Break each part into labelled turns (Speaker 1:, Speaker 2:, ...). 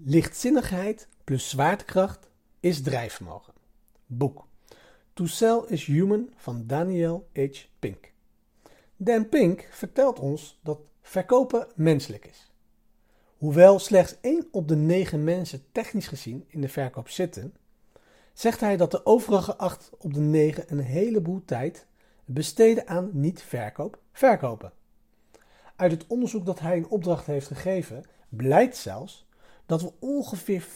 Speaker 1: Lichtzinnigheid plus zwaartekracht is drijfvermogen. Boek To Sell is Human van Daniel H. Pink. Dan Pink vertelt ons dat verkopen menselijk is. Hoewel slechts 1 op de 9 mensen technisch gezien in de verkoop zitten, zegt hij dat de overige 8 op de 9 een heleboel tijd besteden aan niet-verkoop verkopen. Uit het onderzoek dat hij in opdracht heeft gegeven, blijkt zelfs dat we ongeveer 40%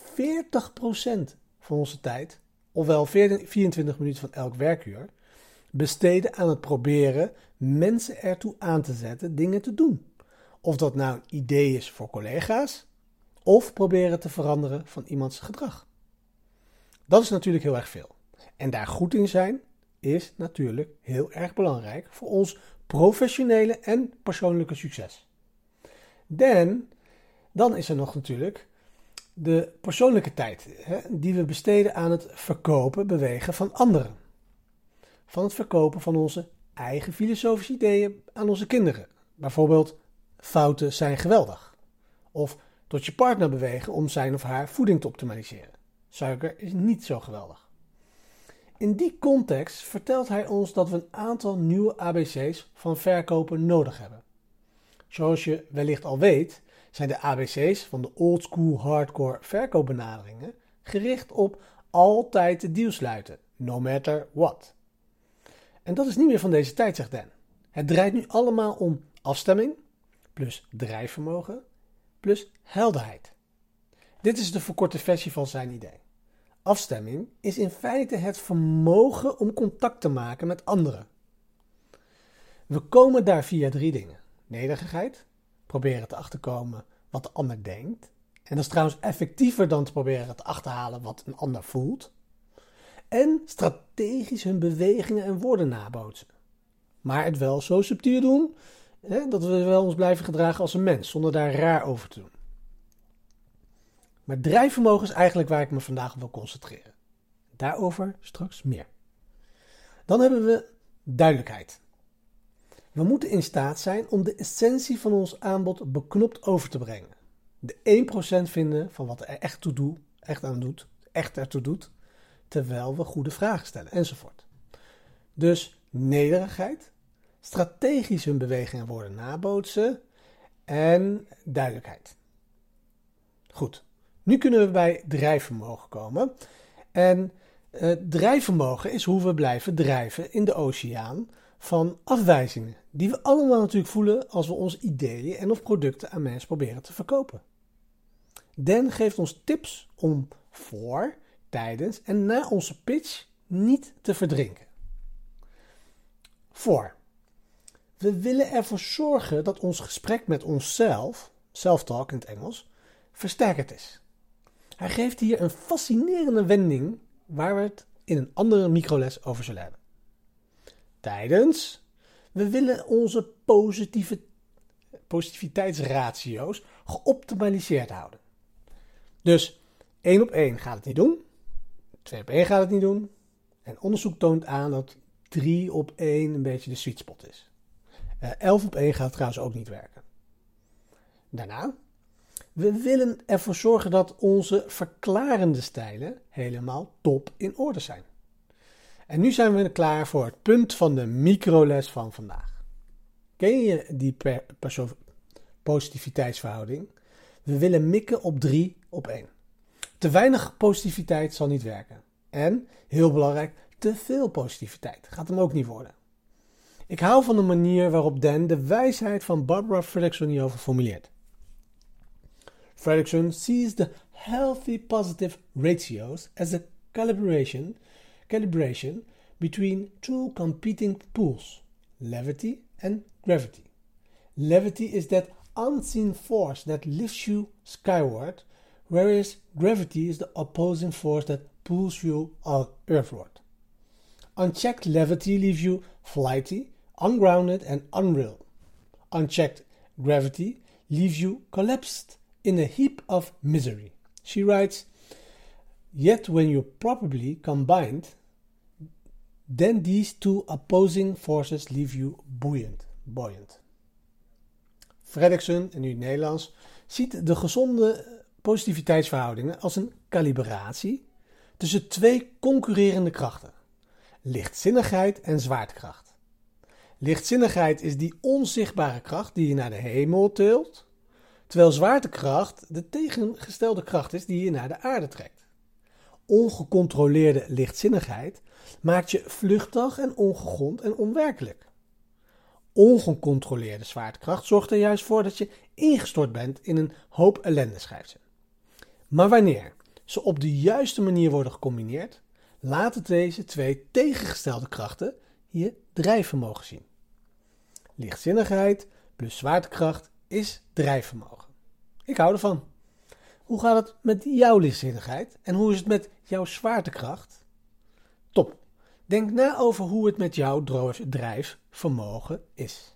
Speaker 1: van onze tijd, ofwel 24 minuten van elk werkuur, besteden aan het proberen mensen ertoe aan te zetten dingen te doen. Of dat nou een idee is voor collega's, of proberen te veranderen van iemands gedrag. Dat is natuurlijk heel erg veel. En daar goed in zijn is natuurlijk heel erg belangrijk voor ons professionele en persoonlijke succes. Dan, dan is er nog natuurlijk de persoonlijke tijd hè, die we besteden aan het verkopen, bewegen van anderen. Van het verkopen van onze eigen filosofische ideeën aan onze kinderen. Bijvoorbeeld, fouten zijn geweldig. Of tot je partner bewegen om zijn of haar voeding te optimaliseren. Suiker is niet zo geweldig. In die context vertelt hij ons dat we een aantal nieuwe ABC's van verkopen nodig hebben. Zoals je wellicht al weet, zijn de ABC's van de old school hardcore verkoopbenaderingen gericht op altijd de deal sluiten, no matter what. En dat is niet meer van deze tijd, zegt Dan. Het draait nu allemaal om afstemming, plus drijfvermogen, plus helderheid. Dit is de verkorte versie van zijn idee. Afstemming is in feite het vermogen om contact te maken met anderen. We komen daar via drie dingen: nederigheid, proberen te achterkomen wat de ander denkt. En dat is trouwens effectiever dan te proberen te achterhalen wat een ander voelt. En strategisch hun bewegingen en woorden nabootsen. Maar het wel zo subtiel doen hè, dat we wel ons blijven gedragen als een mens, zonder daar raar over te doen. Maar drijfvermogen is eigenlijk waar ik me vandaag op wil concentreren. Daarover straks meer. Dan hebben we duidelijkheid. We moeten in staat zijn om de essentie van ons aanbod beknopt over te brengen. De 1% vinden van wat er echt toe doet, echt aan doet, echt ertoe doet, terwijl we goede vragen stellen enzovoort. Dus nederigheid, strategisch hun bewegingen worden nabootsen en duidelijkheid. Goed, nu kunnen we bij drijfvermogen komen. En uh, drijfvermogen is hoe we blijven drijven in de oceaan van afwijzingen. Die we allemaal natuurlijk voelen als we onze ideeën en of producten aan mensen proberen te verkopen. Dan geeft ons tips om voor, tijdens en na onze pitch niet te verdrinken. Voor. We willen ervoor zorgen dat ons gesprek met onszelf, self-talk in het Engels, versterkt is. Hij geeft hier een fascinerende wending waar we het in een andere microles over zullen hebben. Tijdens, we willen onze positieve, positiviteitsratio's geoptimaliseerd houden. Dus 1 op 1 gaat het niet doen, 2 op 1 gaat het niet doen. En onderzoek toont aan dat 3 op 1 een beetje de sweet spot is. Uh, eh, 11 op 1 gaat trouwens ook niet werken. Daarna, we willen ervoor zorgen dat onze verklarende stijlen helemaal top in orde zijn. En nu zijn we klaar voor het punt van de microles van vandaag. Ken je die positiviteitsverhouding? We willen mikken op 3 op 1. Te weinig positiviteit zal niet werken. En, heel belangrijk, te veel positiviteit gaat hem ook niet worden. Ik hou van de manier waarop Dan de wijsheid van Barbara Fredrickson hierover formuleert. Fredrickson sees the healthy positive ratios as a calibration, calibration between two competing pulls, levity and gravity. Levity is that unseen force that lifts you skyward, whereas gravity is the opposing force that pulls you earthward. Unchecked levity leaves you flighty, ungrounded, and unreal. Unchecked gravity leaves you collapsed in a heap of misery. She writes, Yet when you properly combined, then these two opposing forces leave you buoyant. buoyant. Fredrickson, in nu Nederlands, ziet de gezonde positiviteitsverhoudingen als een calibratie tussen twee concurrerende krachten: lichtzinnigheid en zwaartekracht. Lichtzinnigheid is die onzichtbare kracht die je naar de hemel tilt, terwijl zwaartekracht de tegengestelde kracht is die je naar de aarde trekt. Ongecontroleerde lichtzinnigheid maakt je vluchtig en ongegrond en onwerkelijk. Ongecontroleerde zwaartekracht zorgt er juist voor dat je ingestort bent in een hoop ellende, schrijft. Maar wanneer ze op de juiste manier worden gecombineerd, laten deze twee tegengestelde krachten je drijfvermogen zien. Lichtzinnigheid plus zwaartekracht is drijfvermogen. Ik hou ervan. Hoe gaat het met jouw lichtzinnigheid en hoe is het met jouw zwaartekracht? Top. Denk na over hoe het met jouw drijfvermogen is.